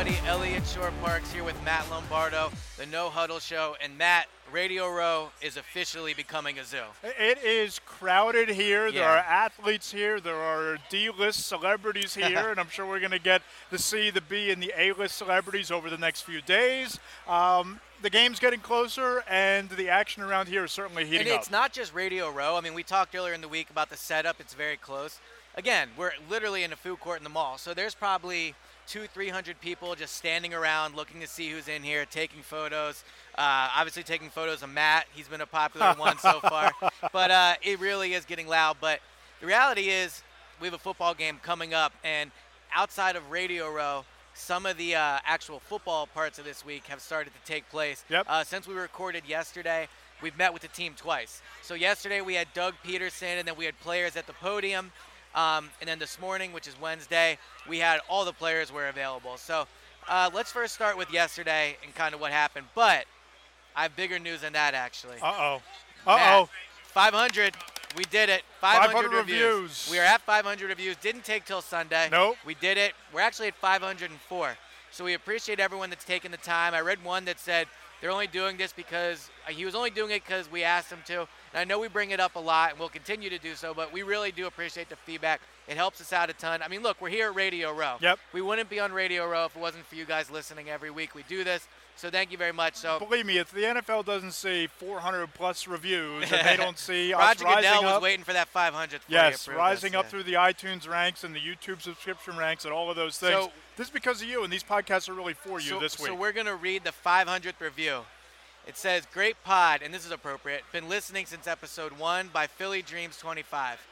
Everybody. Elliot Shore Parks here with Matt Lombardo, the No Huddle Show. And Matt, Radio Row is officially becoming a zoo. It is crowded here. Yeah. There are athletes here. There are D-list celebrities here, and I'm sure we're going to get the C, the B, and the A-list celebrities over the next few days. Um, the game's getting closer, and the action around here is certainly heating and it's up. not just Radio Row. I mean, we talked earlier in the week about the setup. It's very close. Again, we're literally in a food court in the mall, so there's probably – two, three hundred people just standing around looking to see who's in here, taking photos. Uh, obviously, taking photos of Matt. He's been a popular one so far. But uh, it really is getting loud. But the reality is, we have a football game coming up, and outside of Radio Row, some of the uh, actual football parts of this week have started to take place. Yep. Uh, since we recorded yesterday, we've met with the team twice. So yesterday we had Doug Pederson, and then we had players at the podium. Um, and then this morning, which is Wednesday, we had all the players were available. So uh, let's first start with yesterday and kind of what happened. But I have bigger news than that, actually. Uh oh. Uh oh. 500. We did it. 500, 500 reviews. reviews. We are at 500 reviews. Didn't take till Sunday. Nope. We did it. We're actually at 504. So we appreciate everyone that's taken the time. I read one that said they're only doing this because uh, he was only doing it because we asked him to. And I know we bring it up a lot, and we'll continue to do so, but we really do appreciate the feedback. It helps us out a ton. I mean, look, we're here at Radio Row. Yep. We wouldn't be on Radio Row if it wasn't for you guys listening every week. We do this. So thank you very much. So believe me, if the NFL doesn't see 400 plus reviews and they don't see Roger us Goodell was up, waiting for that 500th. Yes, rising us, up yeah. through the iTunes ranks and the YouTube subscription ranks and all of those things. So, this is because of you, and these podcasts are really for you so, this week. So we're gonna read the 500th review. It says, Great pod, and this is appropriate. Been listening since episode one by Philly Dreams 25.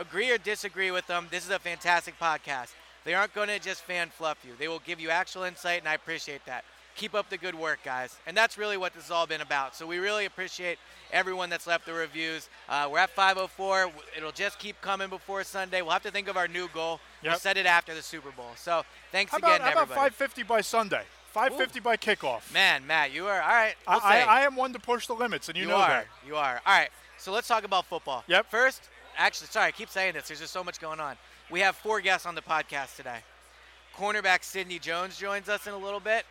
Agree or disagree with them, this is a fantastic podcast. They aren't going to just fan fluff you, they will give you actual insight, and I appreciate that. Keep up the good work, guys. And that's really what this has all been about. So we really appreciate everyone that's left the reviews. Uh, we're at 504. It'll just keep coming before Sunday. We'll have to think of our new goal. Yep. We'll set it after the Super Bowl. So thanks how again, about, how about 550 by Sunday? 550 Ooh. by kickoff. Man, Matt, you are all right. We'll I, I, I, am one to push the limits, and you, you know are. that. You are. All right. So let's talk about football. Yep. First, actually, sorry, I keep saying this. There's just so much going on. We have four guests on the podcast today. Cornerback Sidney Jones joins us in a little bit.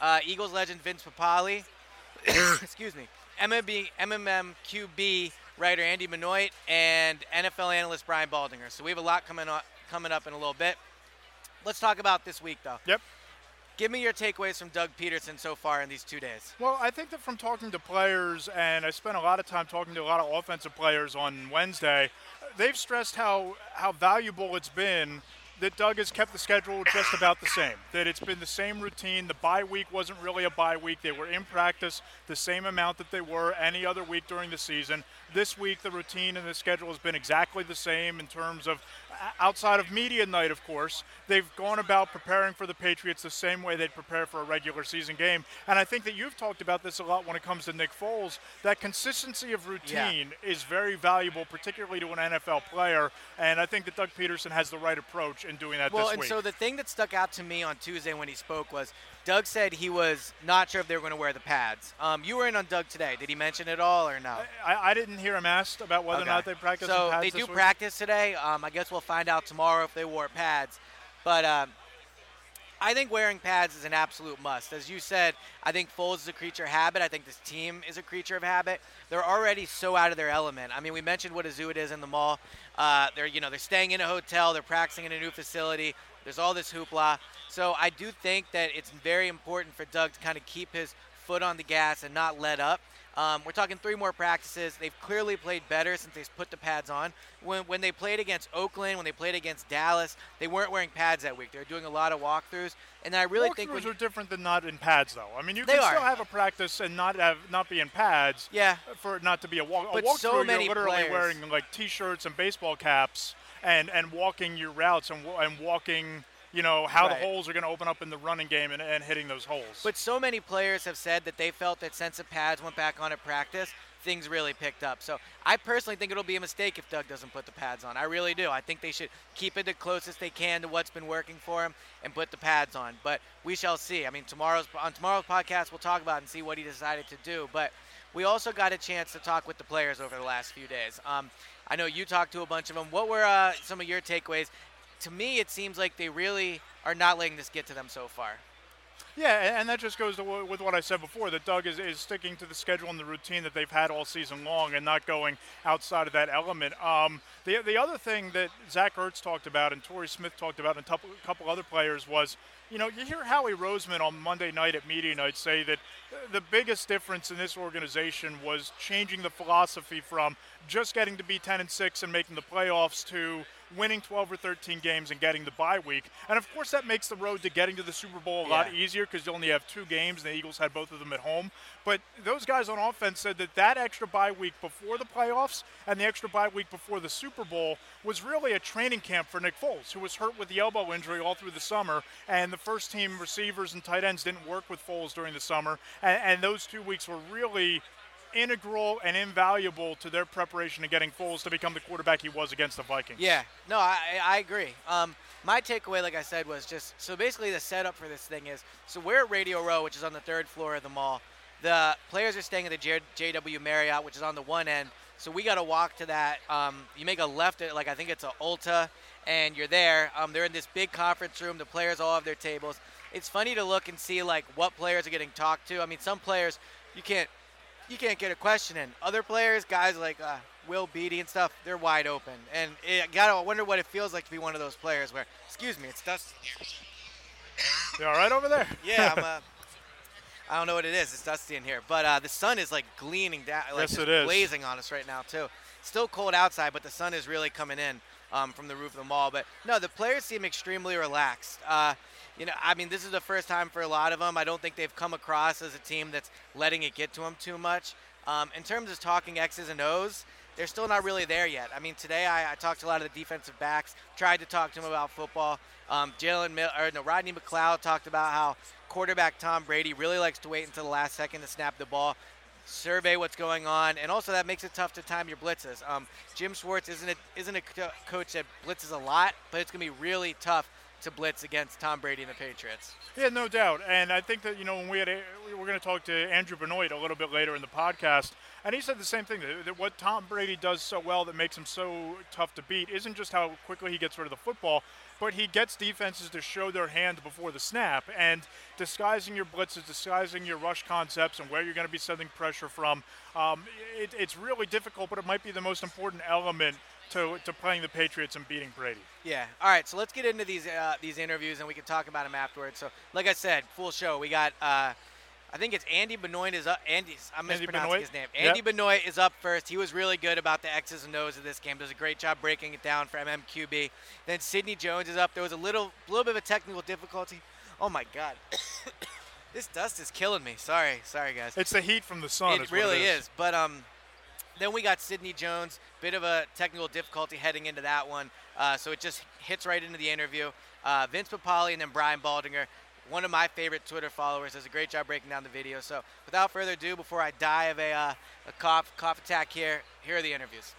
Uh, Eagles legend Vince Papale. excuse me. MMB, MMM QB writer Andy Benoit and NFL analyst Brian Baldinger. So we have a lot coming up, coming up in a little bit. Let's talk about this week, though. Yep. Give me your takeaways from Doug Pederson so far in these two days. Well, I think that from talking to players, and I spent a lot of time talking to a lot of offensive players on Wednesday, they've stressed how, how valuable it's been that Doug has kept the schedule just about the same. That it's been the same routine. The bye week wasn't really a bye week. They were in practice the same amount that they were any other week during the season. This week, the routine and the schedule has been exactly the same in terms of outside of media night, of course, they've gone about preparing for the Patriots the same way they'd prepare for a regular season game. And I think that you've talked about this a lot when it comes to Nick Foles. That consistency of routine yeah. is very valuable, particularly to an NFL player. And I think that Doug Pederson has the right approach in doing that well, and week. so the thing that stuck out to me on Tuesday when he spoke was Doug said he was not sure if they were going to wear the pads. Um, you were in on Doug today. Did he mention it all or no? I, I didn't hear him asked about whether okay. or not they practice. So they do practice today. Um, I guess we'll find out tomorrow if they wore pads. But um, I think wearing pads is an absolute must. As you said, I think Foles is a creature of habit. I think this team is a creature of habit. They're already so out of their element. I mean, we mentioned what a zoo it is in the mall. Uh, they're you know they're staying in a hotel. They're practicing in a new facility. There's all this hoopla. So I do think that it's very important for Doug to kind of keep his foot on the gas and not let up. Um, we're talking three more practices. They've clearly played better since they've put the pads on. When, when they played against Oakland, when they played against Dallas, they weren't wearing pads that week. They were doing a lot of walkthroughs, and I really walkthroughs think walkthroughs are different than not in pads, though. I mean, you can are. still have a practice and not have not be in pads. Yeah. For it not to be a walk. But a walkthrough, so many you're literally players. wearing like t-shirts and baseball caps and and walking your routes and and walking you know how Right. the holes are going to open up in the running game and, and hitting those holes. But so many players have said that they felt that since the pads went back on at practice, things really picked up. So I personally think it'll be a mistake if Doug doesn't put the pads on. I really do. I think they should keep it the closest they can to what's been working for him and put the pads on. But we shall see. I mean, tomorrow's on tomorrow's podcast we'll talk about it and see what he decided to do. But we also got a chance to talk with the players over the last few days. Um, I know you talked to a bunch of them. What were uh, some of your takeaways? To me, it seems like they really are not letting this get to them so far. Yeah, and that just goes wh- with what I said before that Doug is, is sticking to the schedule and the routine that they've had all season long and not going outside of that element. Um, the, the other thing that Zach Ertz talked about and Torrey Smith talked about and a couple other players was, you know, you hear Howie Roseman on Monday night at media night say that the biggest difference in this organization was changing the philosophy from just getting to be 10 and 6 and making the playoffs to winning 12 or 13 games and getting the bye week. And of course, that makes the road to getting to the Super Bowl a lot easier because you only have two games, and the Eagles had both of them at home. But those guys on offense said that that extra bye week before the playoffs and the extra bye week before the Super Bowl was really a training camp for Nick Foles, who was hurt with the elbow injury all through the summer. And the first team receivers and tight ends didn't work with Foles during the summer. And, and those two weeks were really integral and invaluable to their preparation of getting Foles to become the quarterback he was against the Vikings. Yeah, no, I, I agree. Um, my takeaway, like I said, was just so basically the setup for this thing is so we're at Radio Row, which is on the third floor of the mall. The players are staying at the J- JW Marriott, which is on the one end. So we got to walk to that. Um, you make a left at like I think it's a Ulta, and you're there. Um, they're in this big conference room. The players all have their tables. It's funny to look and see like what players are getting talked to. I mean, some players you can't you can't get a question in. Other players, guys like uh, Will Beatty and stuff, they're wide open. And it, gotta wonder what it feels like to be one of those players where, excuse me, it's dusty. You all right over there? Yeah, I'm. Uh, I don't know what it is. It's dusty in here, but uh, the sun is like gleaming down, like Yes, just it is. blazing on us right now too. Still cold outside, but the sun is really coming in um, from the roof of the mall. But no, the players seem extremely relaxed. Uh, you know, I mean, this is the first time for a lot of them. I don't think they've come across as a team that's letting it get to them too much. Um, in terms of talking X's and O's, they're still not really there yet. I mean, today I, I talked to a lot of the defensive backs, tried to talk to them about football. Um, Jalen or no, Rodney McLeod talked about how quarterback Tom Brady really likes to wait until the last second to snap the ball, survey what's going on, and also that makes it tough to time your blitzes. Um, Jim Schwartz isn't a, isn't a co- coach that blitzes a lot, but it's going to be really tough to blitz against Tom Brady and the Patriots. Yeah, no doubt. And I think that, you know, when we had, a, we were going to talk to Andrew Benoit a little bit later in the podcast, and he said the same thing that, that what Tom Brady does so well that makes him so tough to beat isn't just how quickly he gets rid of the football, but he gets defenses to show their hand before the snap. And disguising your blitzes, disguising your rush concepts, and where you're going to be sending pressure from, um, it, it's really difficult, but it might be the most important element to, to playing the Patriots and beating Brady. Yeah. All right. So let's get into these uh, these interviews, and we can talk about them afterwards. So, like I said, full show. We got. Uh, I think it's Andy Benoit is up. Andy's. I'm Andy mispronouncing Benoit? his name. Yep. Andy Benoit is up first. He was really good about the X's and O's of this game. Does a great job breaking it down for MMQB. Then Sidney Jones is up. There was a little little bit of a technical difficulty. Oh my God. this dust is killing me. Sorry. Sorry, guys. It's the heat from the sun. It is really it is. But um, then we got Sidney Jones. Bit of a technical difficulty heading into that one. Uh, so it just hits right into the interview. Uh, Vince Papale and then Brian Baldinger. One of my favorite Twitter followers does a great job breaking down the video. So without further ado, before I die of a, uh, a cough cough attack here, here are the interviews.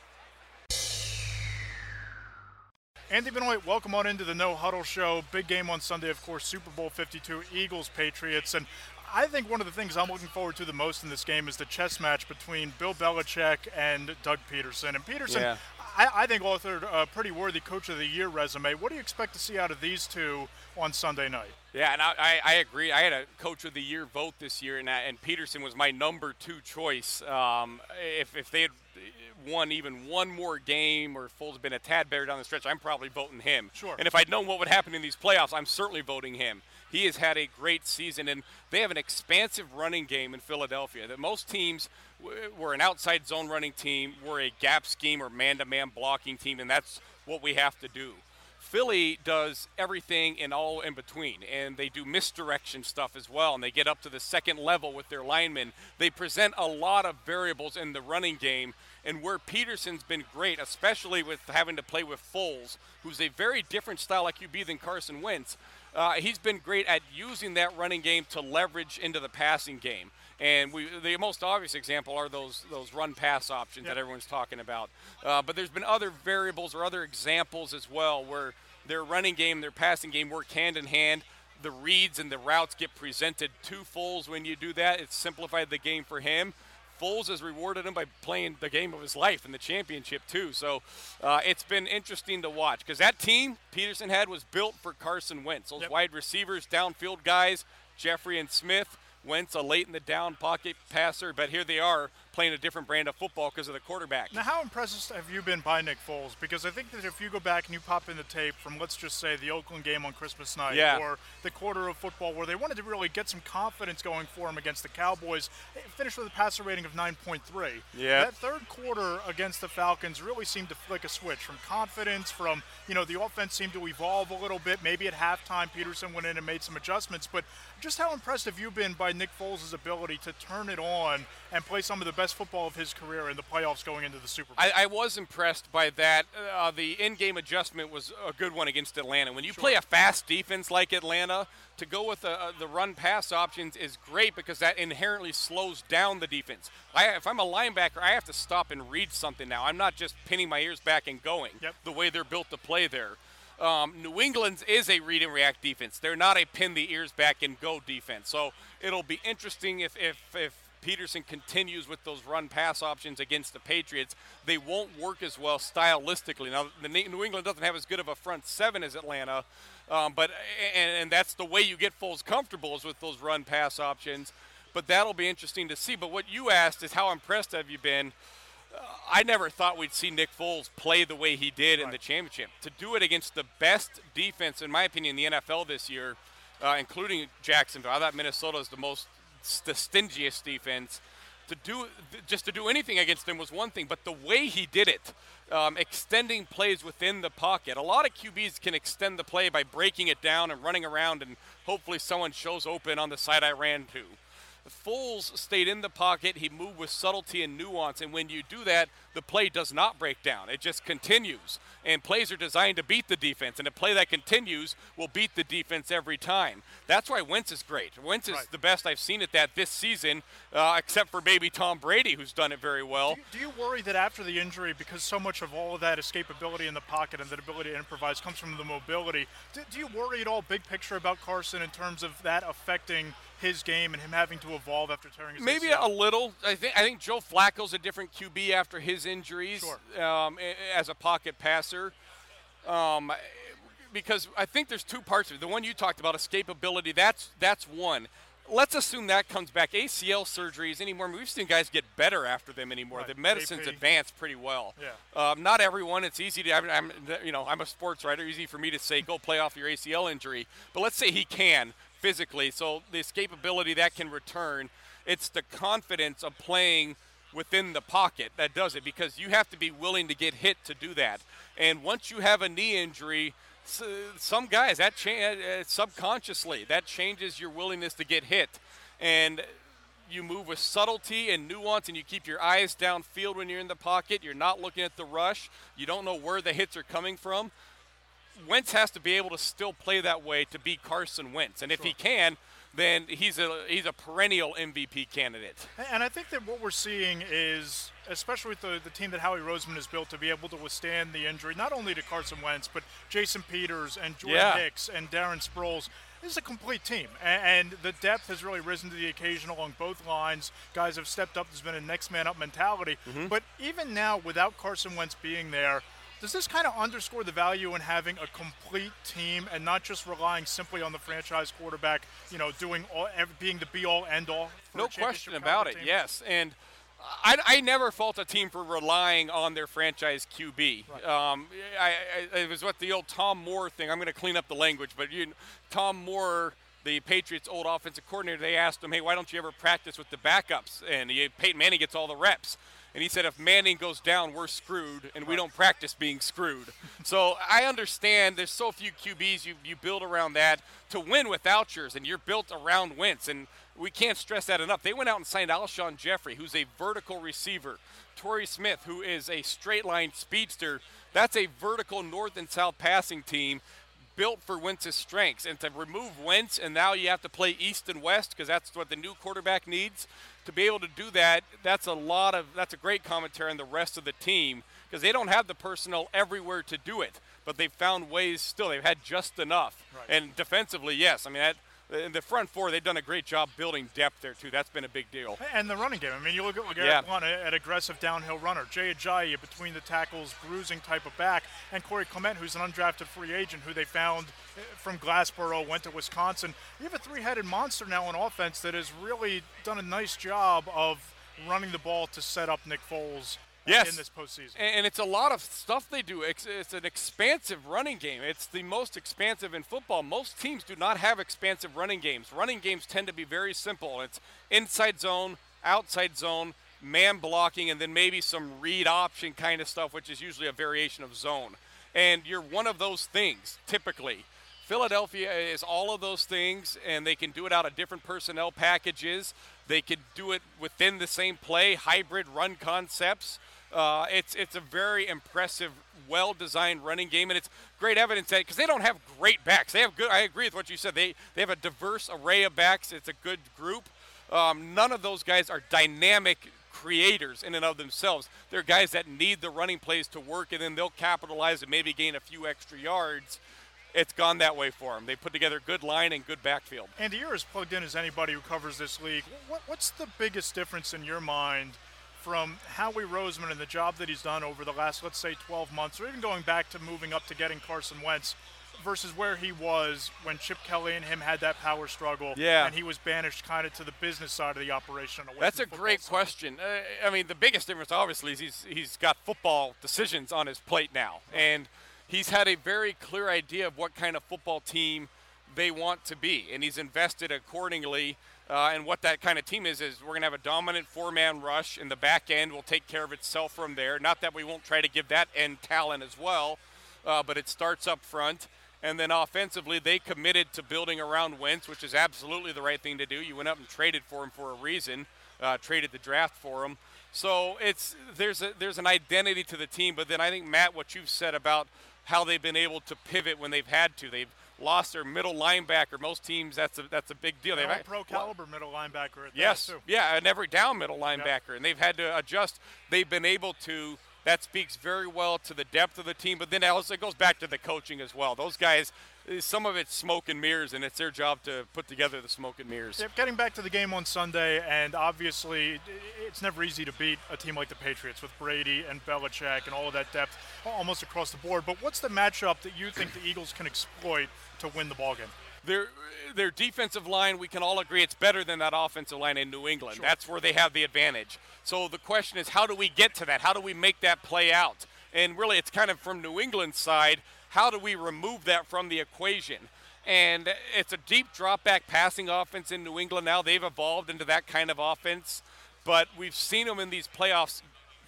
Andy Benoit, welcome on into the No Huddle Show. Big game on Sunday, of course, Super Bowl 52, Eagles, Patriots. And I think one of the things I'm looking forward to the most in this game is the chess match between Bill Belichick and Doug Pederson. And Pederson, Yeah. I, I think, authored a pretty worthy Coach of the Year resume. What do you expect to see out of these two on Sunday night? Yeah, and I, I, agree. I had a Coach of the Year vote this year, and, I, and Pederson was my number two choice. Um, if, if they had won even one more game or Foles had been a tad better down the stretch, I'm probably voting him. Sure. And if I'd known what would happen in these playoffs, I'm certainly voting him. He has had a great season, and they have an expansive running game in Philadelphia. That most teams were an outside zone running team, we're a gap scheme or man-to-man blocking team, and that's what we have to do. Philly does everything and all in between, and they do misdirection stuff as well, and they get up to the second level with their linemen. They present a lot of variables in the running game, and where Pederson's been great, especially with having to play with Foles, who's a very different style like QB than Carson Wentz. Uh, he's been great at using that running game to leverage into the passing game. And we, the most obvious example are those those run pass options yep. that everyone's talking about. Uh, but there's been other variables or other examples as well where their running game, their passing game work hand in hand. The reads and the routes get presented to Foles when you do that. It's simplified the game for him. Foles has rewarded him by playing the game of his life in the championship too. So uh, it's been interesting to watch because that team Pederson had was built for Carson Wentz. Those yep. wide receivers, downfield guys, Jeffery and Smith. Wentz a late in the down pocket passer, but here they are playing a different brand of football because of the quarterback. Now, how impressed have you been by Nick Foles? Because I think that if you go back and you pop in the tape from, let's just say, the Oakland game on Christmas night yeah. or the quarter of football where they wanted to really get some confidence going for him against the Cowboys, eh, finished with a passer rating of 9.3. Yeah. That third quarter against the Falcons really seemed to flick a switch from confidence, from, you know, the offense seemed to evolve a little bit. Maybe at halftime, Pederson went in and made some adjustments. But just how impressed have you been by Nick Foles' ability to turn it on and play some of the best football of his career in the playoffs going into the Super Bowl. I, I was impressed by that. Uh, the in-game adjustment was a good one against Atlanta. When you sure. play a fast defense like Atlanta, to go with the, uh, the run-pass options is great because that inherently slows down the defense. I, if I'm a linebacker, I have to stop and read something now. I'm not just pinning my ears back and going yep. the way they're built to play there. Um, New England's is a read and react defense. They're not a pin the ears back and go defense. So it'll be interesting if, if, if Pederson continues with those run pass options against the Patriots, they won't work as well stylistically. Now, the New England doesn't have as good of a front seven as Atlanta, um, but and, and that's the way you get Foles comfortable is with those run pass options. But that'll be interesting to see. But what you asked is how impressed have you been? I never thought we'd see Nick Foles play the way he did right. in the championship. To do it against the best defense, in my opinion, in the NFL this year, uh, including Jacksonville. I thought Minnesota is the most the stingiest defense. To do just to do anything against him was one thing, but the way he did it, um, extending plays within the pocket. A lot of QBs can extend the play by breaking it down and running around, and hopefully someone shows open on the side I ran to. Foles stayed in the pocket. He moved with subtlety and nuance. And when you do that, the play does not break down. It just continues. And plays are designed to beat the defense. And a play that continues will beat the defense every time. That's why Wentz is great. Wentz is right. the best I've seen at that this season, uh, except for maybe Tom Brady, who's done it very well. Do you, do you worry that after the injury, because so much of all of that escapability in the pocket and that ability to improvise comes from the mobility, do, do you worry at all, big picture, about Carson in terms of that affecting – his game and him having to evolve after tearing his Maybe ACL. a little. I think I think Joe Flacco's a different QB after his injuries sure. um, as a pocket passer. Um, because I think there's two parts of it. The one you talked about, escapability, that's that's one. Let's assume that comes back. ACL surgeries anymore. We've seen guys get better after them anymore. Right. The medicine's AP. advanced pretty well. Yeah. Um, not everyone. It's easy to. I'm, I'm, you know, I'm a sports writer. Easy for me to say, go play off your ACL injury. But let's say he can physically. So the escapability that can return, it's the confidence of playing within the pocket that does it because you have to be willing to get hit to do that. And once you have a knee injury, some guys that cha- uh, subconsciously that changes your willingness to get hit, and you move with subtlety and nuance, and you keep your eyes downfield when you're in the pocket. You're not looking at the rush. You don't know where the hits are coming from. Wentz has to be able to still play that way to beat Carson Wentz, and if sure. he can, then he's a he's a perennial MVP candidate. And I think that what we're seeing is, especially with the, the team that Howie Roseman has built, to be able to withstand the injury, not only to Carson Wentz, but Jason Peters and Jordan yeah. Hicks and Darren Sproles. This is a complete team, and the depth has really risen to the occasion along both lines. Guys have stepped up. There's been a next man up mentality. Mm-hmm. But even now, without Carson Wentz being there, does this kind of underscore the value in having a complete team and not just relying simply on the franchise quarterback, you know, doing all, being the be all end all? No question about it. Team? Yes, and I, I, never fault a team for relying on their franchise QB. Right. Um, I, I, it was what the old Tom Moore thing. I'm going to clean up the language, but you, Tom Moore the Patriots' old offensive coordinator, they asked him, "Hey, why don't you ever practice with the backups?" And he, Peyton Manning gets all the reps. and he said if Manning goes down, we're screwed, and we don't practice being screwed. so I understand there's so few QBs you you build around that to win without yours, and you're built around Wentz, and we can't stress that enough. They went out and signed Alshon Jeffery, who's a vertical receiver. Torrey Smith, who is a straight line speedster. That's a vertical north and south passing team built for Wentz's strengths. And to remove Wentz, and now you have to play east and west because that's what the new quarterback needs. To be able to do that, that's a lot of that's a great commentary on the rest of the team because they don't have the personnel everywhere to do it, but they've found ways. Still, they've had just enough. Right. And defensively, yes, I mean that in the front four, they've done a great job building depth there too. That's been a big deal. And the running game. I mean, you look at LeGarrette Yeah. Blount, an aggressive downhill runner. Jay Ajayi between the tackles, bruising type of back, and Corey Clement, who's an undrafted free agent who they found uh, from Glassboro, went to Wisconsin. You have a three-headed monster now on offense that has really done a nice job of running the ball to set up Nick Foles Yes. in this postseason. And it's a lot of stuff they do. It's, it's an expansive running game. It's the most expansive in football. Most teams do not have expansive running games. Running games tend to be very simple. It's inside zone, outside zone, man blocking, and then maybe some read option kind of stuff, which is usually a variation of zone. And you're one of those things typically. Philadelphia is all of those things, and they can do it out of different personnel packages. They could do it within the same play, hybrid run concepts. Uh, it's it's a very impressive, well-designed running game, and it's great evidence that because they don't have great backs. They have good. I agree with what you said. They they have a diverse array of backs. It's a good group. Um, none of those guys are dynamic creators in and of themselves. They're guys that need the running plays to work, and then they'll capitalize and maybe gain a few extra yards. It's gone that way for them. They put together good line and good backfield. And you're as plugged in as anybody who covers this league. What, what's the biggest difference in your mind from Howie Roseman and the job that he's done over the last, let's say, 12 months, or even going back to moving up to getting Carson Wentz, versus where he was when Chip Kelly and him had that power struggle, Yeah. and he was banished kind of to the business side of the operation? away That's a great side? question. Uh, I mean, the biggest difference, obviously, is he's he's got football decisions on his plate now, and he's had a very clear idea of what kind of football team they want to be, and he's invested accordingly. Uh, and what that kind of team is is we're going to have a dominant four-man rush, and the back end will take care of itself from there. Not that we won't try to give that end talent as well, uh, but it starts up front. And then offensively, they committed to building around Wentz, which is absolutely the right thing to do. You went up and traded for him for a reason, uh, traded the draft for him. So it's there's a there's an identity to the team. But then I think Matt, what you've said about how they've been able to pivot when they've had to, they've lost their middle linebacker. Most teams that's a that's a big deal. They've all pro caliber middle linebacker at Yes, yeah, an every down middle linebacker, and they've had to adjust. They've been able to. That speaks very well to the depth of the team, but then also it goes back to the coaching as well. Those guys, some of it's smoke and mirrors, and it's their job to put together the smoke and mirrors. Yeah, getting back to the game on Sunday, and obviously it's never easy to beat a team like the Patriots with Brady and Belichick and all of that depth almost across the board. But what's the matchup that you think the Eagles can exploit to win the ballgame? Their their defensive line, we can all agree it's better than that offensive line in New England. That's where they have the advantage. So the question is, how do we get to that? How do we make that play out? And really, it's kind of from New England's side. How do we remove that from the equation? And it's a deep drop back passing offense in New England now. They've evolved into that kind of offense, but we've seen them in these playoffs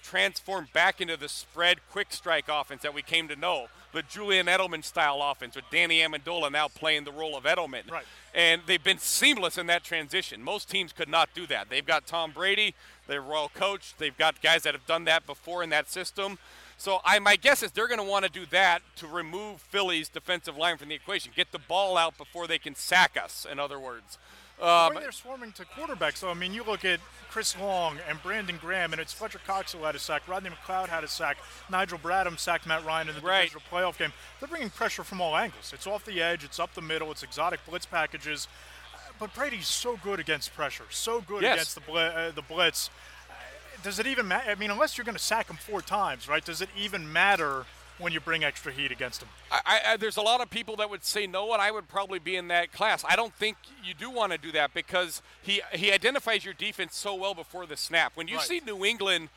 transform back into the spread quick strike offense that we came to know. The Julian Edelman style offense with Danny Amendola now playing the role of Edelman. Right. And they've been seamless in that transition. Most teams could not do that. They've got Tom Brady, they're well coached, they've got guys that have done that before in that system. So I, my guess is they're going to want to do that to remove Philly's defensive line from the equation, get the ball out before they can sack us. In other words, The um, they're swarming to quarterbacks, so I mean, you look at Chris Long and Brandon Graham, and it's Fletcher Cox who had a sack, Rodney McLeod had a sack, Nigel Bradham sacked Matt Ryan in the Right. divisional playoff game. They're bringing pressure from all angles. It's off the edge, it's up the middle, it's exotic blitz packages. But Brady's so good against pressure, so good Yes. against the, bli- uh, the blitz. Uh, Does it even matter? I mean, unless you're going to sack him four times, right? Does it even matter when you bring extra heat against them. I, I, there's a lot of people that would say no, and I would probably be in that class. I don't think you do want to do that because he he identifies your defense so well before the snap. When you Right. see New England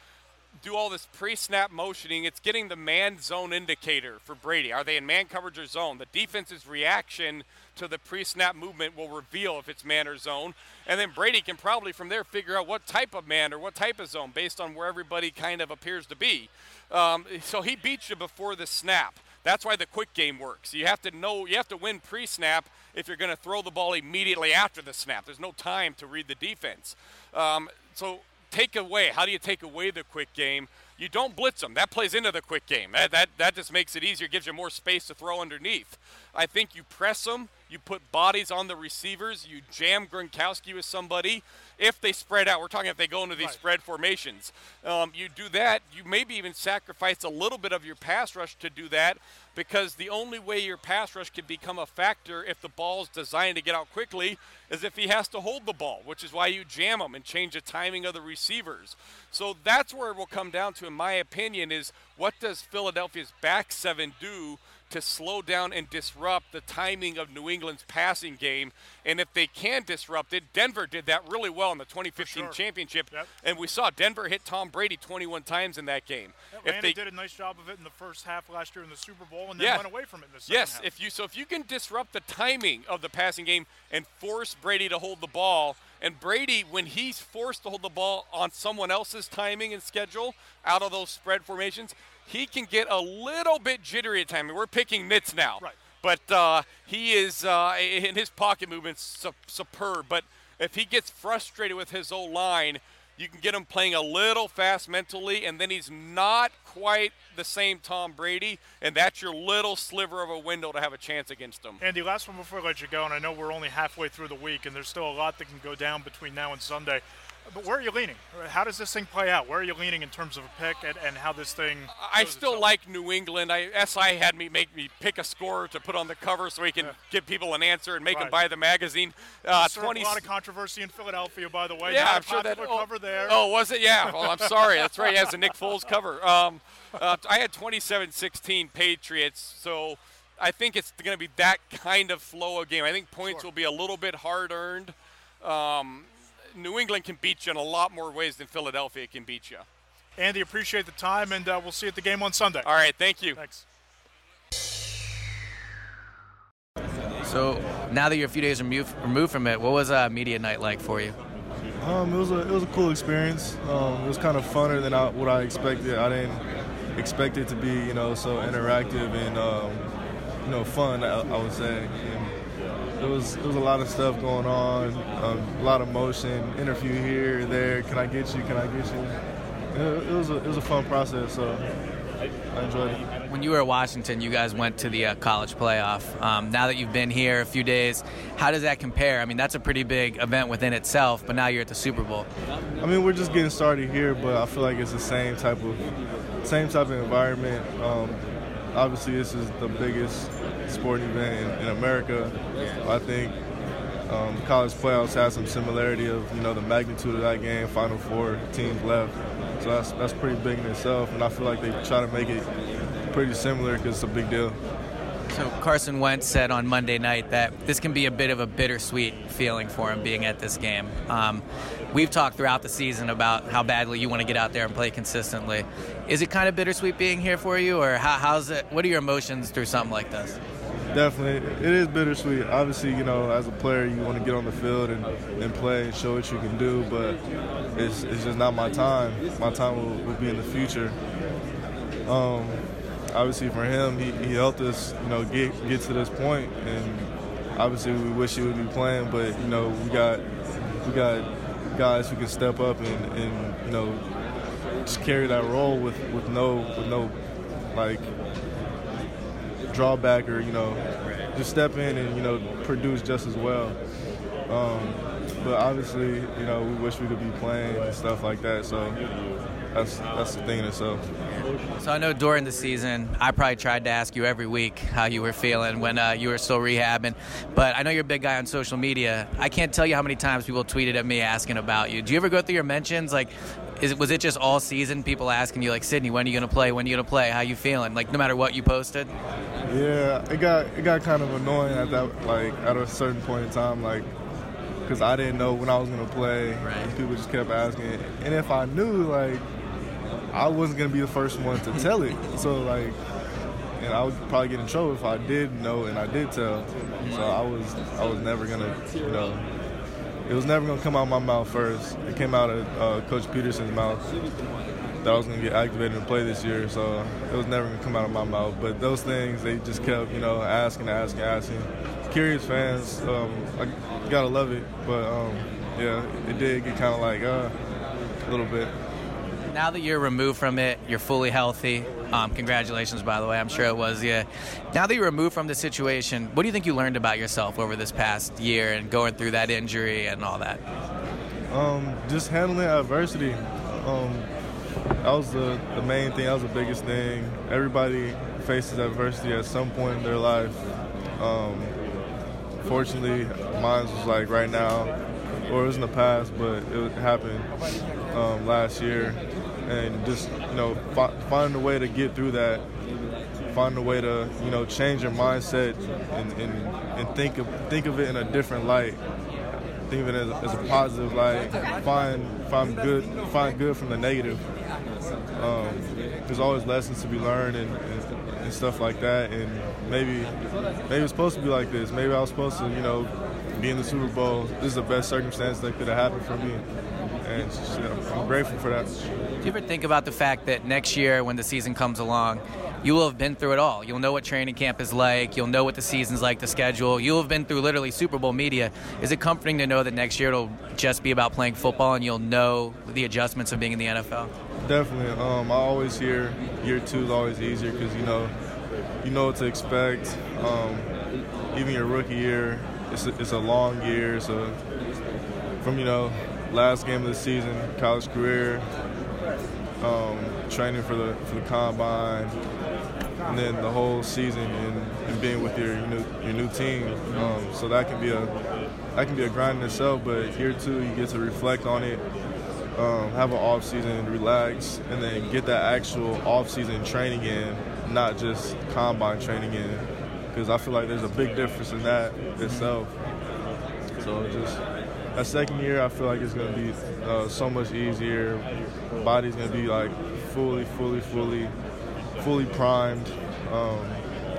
do all this pre-snap motioning. It's getting the man zone indicator for Brady. Are they in man coverage or zone? The defense's reaction to the pre-snap movement will reveal if it's man or zone, and then Brady can probably from there figure out what type of man or what type of zone based on where everybody kind of appears to be. Um, so he beats you before the snap. That's why the quick game works. You have to know, you have to win pre-snap if you're going to throw the ball immediately after the snap. There's no time to read the defense. Um, so take away. How do you take away the quick game? You don't blitz them. That plays into the quick game. That, that, that just makes it easier, gives you more space to throw underneath. I think you press them, you put bodies on the receivers, you jam Gronkowski with somebody. If they spread out, we're talking if they go into these right. spread formations. Um, you do that, you maybe even sacrifice a little bit of your pass rush to do that because the only way your pass rush can become a factor if the ball's designed to get out quickly is if he has to hold the ball, which is why you jam him and change the timing of the receivers. So that's where it will come down to, in my opinion, is what does Philadelphia's back seven do to slow down and disrupt the timing of New England's passing game. And if they can disrupt it, Denver did that really well in the 2015 sure. championship. Yep. And we saw Denver hit Tom Brady 21 times in that game. if they did a nice job of it in the first half last year in the Super Bowl and then yeah. went away from it in the second yes, half. if you so if you can disrupt the timing of the passing game and force Brady to hold the ball – and Brady, when he's forced to hold the ball on someone else's timing and schedule out of those spread formations, he can get a little bit jittery at times. We're picking nits now. Right. But uh, he is, uh, in his pocket movements, su- superb. But if he gets frustrated with his old line, you can get him playing a little fast mentally, and then he's not quite the same Tom Brady, and that's your little sliver of a window to have a chance against him. Andy, last one before I let you go, and I know we're only halfway through the week, and there's still a lot that can go down between now and Sunday. But where are you leaning? How does this thing play out? Where are you leaning in terms of a pick and, and how this thing? I still itself? like New England. I, SI had me make me pick a score to put on the cover so he can yeah. give people an answer and make right. them buy the magazine. Uh, 20 a lot of controversy in Philadelphia, by the way. Yeah, Not I'm sure that oh, cover there. Oh, was it? Yeah. Well, I'm sorry. That's right. He has a Nick Foles cover. Um, uh, I had 27-16 Patriots, so I think it's going to be that kind of flow of game. I think points sure. will be a little bit hard earned. Um, New England can beat you in a lot more ways than Philadelphia can beat you. Andy, appreciate the time, and uh, we'll see you at the game on Sunday. All right, thank you. Thanks. So now that you're a few days removed, removed from it, what was uh, media night like for you? Um, it was a it was a cool experience. Um, it was kind of funner than I, what I expected. I didn't expect it to be you know so interactive and um, you know fun. I, I would say. And, it was it was a lot of stuff going on, um, a lot of motion. Interview here, there. Can I get you? Can I get you? It, it was a it was a fun process. So I enjoyed it. When you were at Washington, you guys went to the uh, college playoff. Um, now that you've been here a few days, how does that compare? I mean, that's a pretty big event within itself, but now you're at the Super Bowl. I mean, we're just getting started here, but I feel like it's the same type of same type of environment. Um, obviously, this is the biggest sporting event in, in America. I think um, college playoffs have some similarity of you know the magnitude of that game, Final Four teams left. So that's that's pretty big in itself, and I feel like they try to make it pretty similar because it's a big deal. So Carson Wentz said on Monday night that this can be a bit of a bittersweet feeling for him being at this game. Um, we've talked throughout the season about how badly you want to get out there and play consistently. Is it kind of bittersweet being here for you, or how, how's it? What are your emotions through something like this? Definitely, it is bittersweet. Obviously, you know, as a player, you want to get on the field and, and play and show what you can do, but it's, it's just not my time. My time will, will be in the future. Um, obviously, for him, he, he helped us, you know, get get to this point, and obviously, we wish he would be playing, but you know, we got we got guys who can step up and, and you know just carry that role with, with no with no like drawback or you know just step in and you know produce just as well. Um, but obviously, you know, we wish we could be playing and stuff like that. So that's that's the thing in itself. So I know during the season, I probably tried to ask you every week how you were feeling when uh, you were still rehabbing. But I know you're a big guy on social media. I can't tell you how many times people tweeted at me asking about you. Do you ever go through your mentions? Like, is, was it just all season people asking you like Sidney, when are you gonna play? When are you gonna play? How you feeling? Like no matter what you posted. Yeah, it got it got kind of annoying at that like at a certain point in time, like because I didn't know when I was gonna play. Right. people just kept asking, and if I knew, like I wasn't gonna be the first one to tell it. So like, and I would probably get in trouble if I did know and I did tell. So I was I was never gonna you know. It was never gonna come out of my mouth first. It came out of uh, Coach Pederson's mouth that I was gonna get activated and play this year. So it was never gonna come out of my mouth. But those things they just kept you know asking, asking, asking. Curious fans, um, I gotta love it. But um, yeah, it did get kind of like uh, a little bit. Now that you're removed from it, you're fully healthy. Um, congratulations, by the way. I'm sure it was. Yeah. Now that you're removed from the situation, what do you think you learned about yourself over this past year and going through that injury and all that? Um, just handling adversity. Um, that was the, the main thing. That was the biggest thing. Everybody faces adversity at some point in their life. Um, fortunately, mine was like right now, or it was in the past, but it happened um, last year. And just you know, fi- find a way to get through that. Find a way to you know change your mindset and, and, and think of think of it in a different light. Think of it as, as a positive light. Find find good find good from the negative. Um, there's always lessons to be learned and, and, and, stuff like that. And maybe maybe it's supposed to be like this. Maybe I was supposed to, you know, be in the Super Bowl. This is the best circumstance that could have happened for me. And I'm grateful for that. Do you ever think about the fact that next year, when the season comes along, you will have been through it all. You'll know what training camp is like. You'll know what the season's like, the schedule. You'll have been through literally Super Bowl media. Is it comforting to know that next year it'll just be about playing football and you'll know the adjustments of being in the NFL? Definitely. Um, I always hear year two is always easier because you know you know what to expect. Um, even your rookie year, it's a, it's a long year. So from you know last game of the season, college career, um, training for the for the combine, and then the whole season and, and being with your, your new your new team. Um, so that can be a that can be a grind in itself. But here too, you get to reflect on it, um, have an off season, relax, and then get that actual off season training in, not just combine training in. Because I feel like there's a big difference in that itself. So just that second year, I feel like it's gonna be uh, so much easier. Body's gonna be like fully, fully, fully, fully primed, um,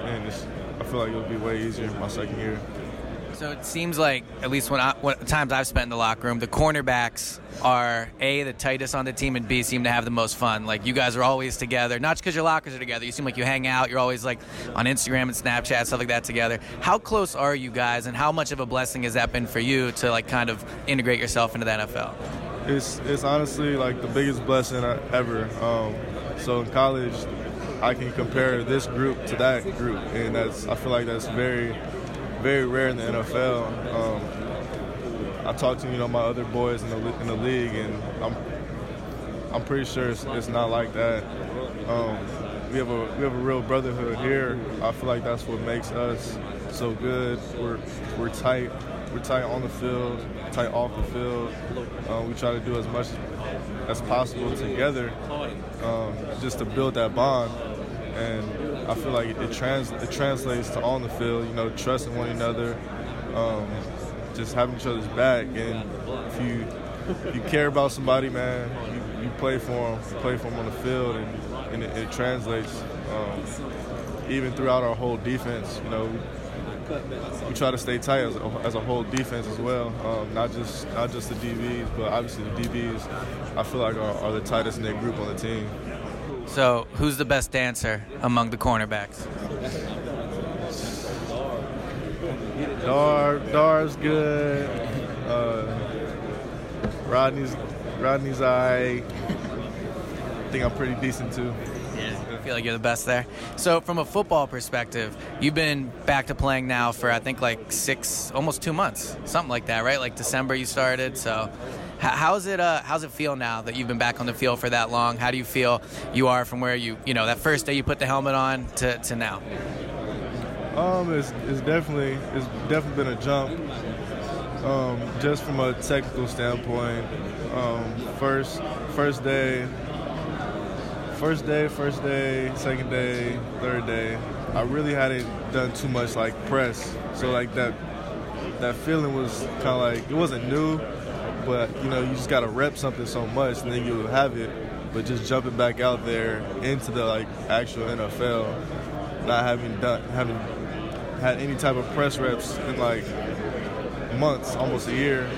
and I feel like it'll be way easier my second year. So it seems like, at least when, I, when times I've spent in the locker room, the cornerbacks are a the tightest on the team, and b seem to have the most fun. Like you guys are always together, not just because your lockers are together. You seem like you hang out. You're always like on Instagram and Snapchat, stuff like that together. How close are you guys, and how much of a blessing has that been for you to like kind of integrate yourself into the NFL? It's it's honestly like the biggest blessing ever. Um, so in college, I can compare this group to that group, and that's I feel like that's very very rare in the NFL. Um, I talked to you know my other boys in the in the league, and I'm I'm pretty sure it's, it's not like that. Um, we have a we have a real brotherhood here. I feel like that's what makes us so good. We're we're tight. We're tight on the field, tight off the field. Um, we try to do as much as possible together, um, just to build that bond. And I feel like it, trans it translates to on the field. You know, trusting one another, um, just having each other's back, and if you if you care about somebody, man, you, you play for them, you play for them on the field, and, and it, it translates. Um, even throughout our whole defense, you know, we, try to stay tight as a, as a whole defense as well. Um, not just not just the DBs, but obviously the DBs. I feel like are, are the tightest their group on the team. So, who's the best dancer among the cornerbacks? Dar, Dar's good. Uh, Rodney's, Rodney's I. think I'm pretty decent too. I feel like you're the best there. So, from a football perspective, you've been back to playing now for I think like six, almost two months, something like that, right? Like December you started. So, How's it? Uh, how's it feel now that you've been back on the field for that long? How do you feel you are from where you, you know, that first day you put the helmet on to, to now? Um, it's, it's definitely it's definitely been a jump. Um, just from a technical standpoint, um, first first day, first day, first day, second day, third day, I really hadn't done too much like press. So like that that feeling was kind of like it wasn't new, but you know you just gotta rep something so much, and then you'll have it. but just jumping back out there into the like actual NFL, not having done having had any type of press reps in like months, almost a year.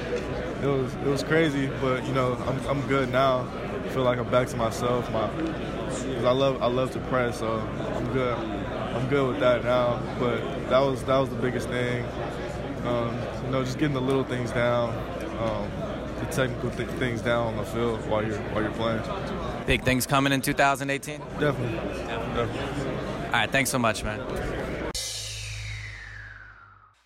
It was it was crazy, but you know I'm I'm good now. I feel like I'm back to myself. My cause I love I love to press, so I'm good. I'm good with that now. But that was that was the biggest thing. Um, you know, just getting the little things down, um, the technical th- things down on the field while you're while you're playing. Big things coming in 2018. Definitely, definitely. All right, thanks so much, man.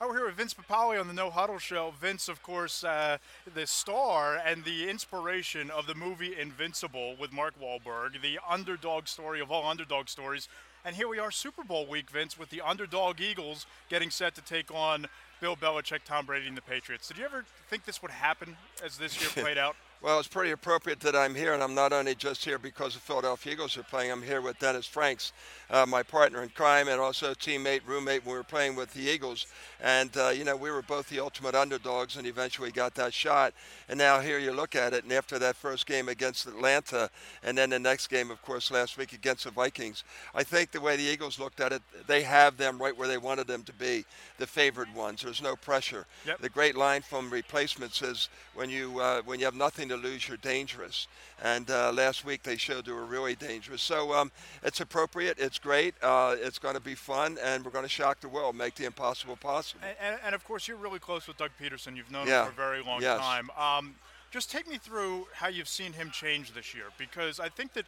Oh, we're here with Vince Papale on the No Huddle Show. Vince, of course, uh, the star and the inspiration of the movie Invincible with Mark Wahlberg, the underdog story of all underdog stories. And here we are, Super Bowl week, Vince, with the underdog Eagles getting set to take on Bill Belichick, Tom Brady, and the Patriots. Did you ever think this would happen as this year played out? Well, it's pretty appropriate that I'm here, and I'm not only just here because the Philadelphia Eagles are playing. I'm here with Dennis Franks, uh, my partner in crime, and also teammate, roommate when we were playing with the Eagles. And, uh, you know, we were both the ultimate underdogs and eventually got that shot. And now here you look at it, and after that first game against Atlanta, and then the next game, of course, last week against the Vikings, I think the way the Eagles looked at it, they have them right where they wanted them to be, the favored ones. There's no pressure. Yep. The great line from replacements is when you, uh, when you have nothing to lose, you're dangerous. And uh, last week they showed they were really dangerous. So um, it's appropriate. It's great. Uh, it's going to be fun, and we're going to shock the world, make the impossible possible. And, and, and of course, you're really close with Doug Pederson. You've known Yeah. him for a very long Yes. time. Um, just take me through how you've seen him change this year, because I think that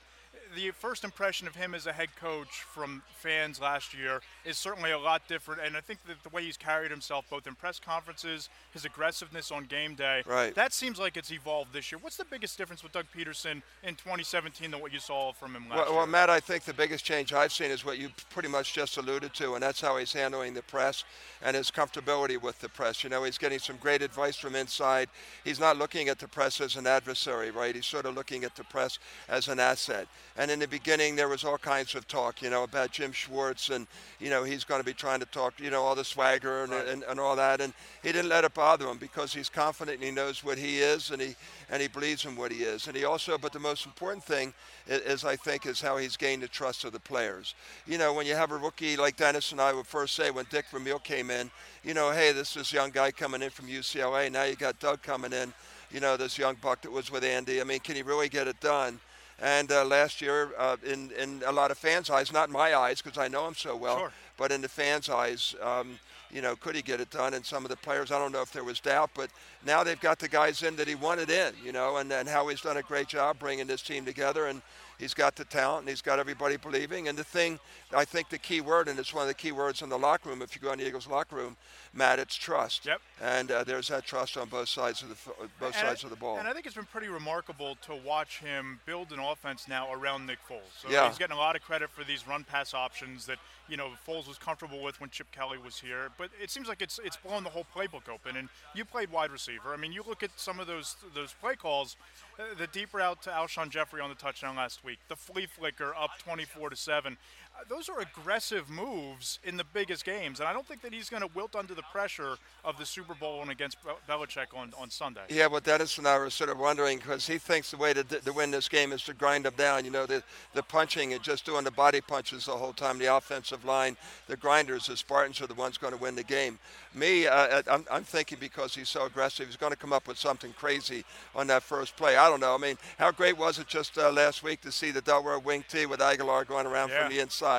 the first impression of him as a head coach from fans last year is certainly a lot different. And I think that the way he's carried himself, both in press conferences, his aggressiveness on game day, Right. that seems like it's evolved this year. What's the biggest difference with Doug Pederson in 2017 than what you saw from him last Well, year? well, Matt, I think the biggest change I've seen is what you pretty much just alluded to, and that's how he's handling the press and his comfortability with the press. You know, he's getting some great advice from inside. He's not looking at the press as an adversary, right? He's sort of looking at the press as an asset. And in the beginning, there was all kinds of talk, you know, about Jim Schwartz, and you know, he's going to be trying to talk, you know, all the swagger and, and, and all that. And he didn't let it bother him because he's confident and he knows what he is, and he and he believes in what he is. And he also, but the most important thing is, is I think, is how he's gained the trust of the players. You know, when you have a rookie like Dennis and I would first say when Dick Vermeil came in, you know, hey, this is young guy coming in from UCLA. Now you got Doug coming in. You know, this young buck that was with Andy. I mean, can he really get it done? And uh, last year, uh, in in a lot of fans' eyes, not my eyes because I know him so well, Sure. but in the fans' eyes, um, you know, could he get it done? And some of the players, I don't know if there was doubt, but now they've got the guys in that he wanted in, you know, and, and how he's done a great job bringing this team together. And he's got the talent and he's got everybody believing. And the thing, I think the key word, and it's one of the key words in the locker room, if you go in the Eagles locker room, Matt, it's trust. Yep. And uh, there's that trust on both sides of the both And I- sides of the ball. And I think it's been pretty remarkable to watch him build an offense now around Nick Foles. So Yeah. he's getting a lot of credit for these run pass options that you know Foles was comfortable with when Chip Kelly was here. But it seems like it's it's blown the whole playbook open. And you played wide receiver. I mean, you look at some of those those play calls, uh, the deep route to Alshon Jeffery on the touchdown last week, the flea flicker up 24 to seven. Uh, Those are aggressive moves in the biggest games, and I don't think that he's going to wilt under the pressure of the Super Bowl and against Bel- Belichick on, on Sunday. Yeah, well, Dennis and I were sort of wondering because he thinks the way to, to win this game is to grind them down. You know, the, the punching and just doing the body punches the whole time. The offensive line, the grinders, the Spartans are the ones going to win the game. Me, uh, I'm, I'm thinking because he's so aggressive, he's going to come up with something crazy on that first play. I don't know. I mean, how great was it just uh, last week to see the Delaware wing tee with Agholor going around Yeah. from the inside?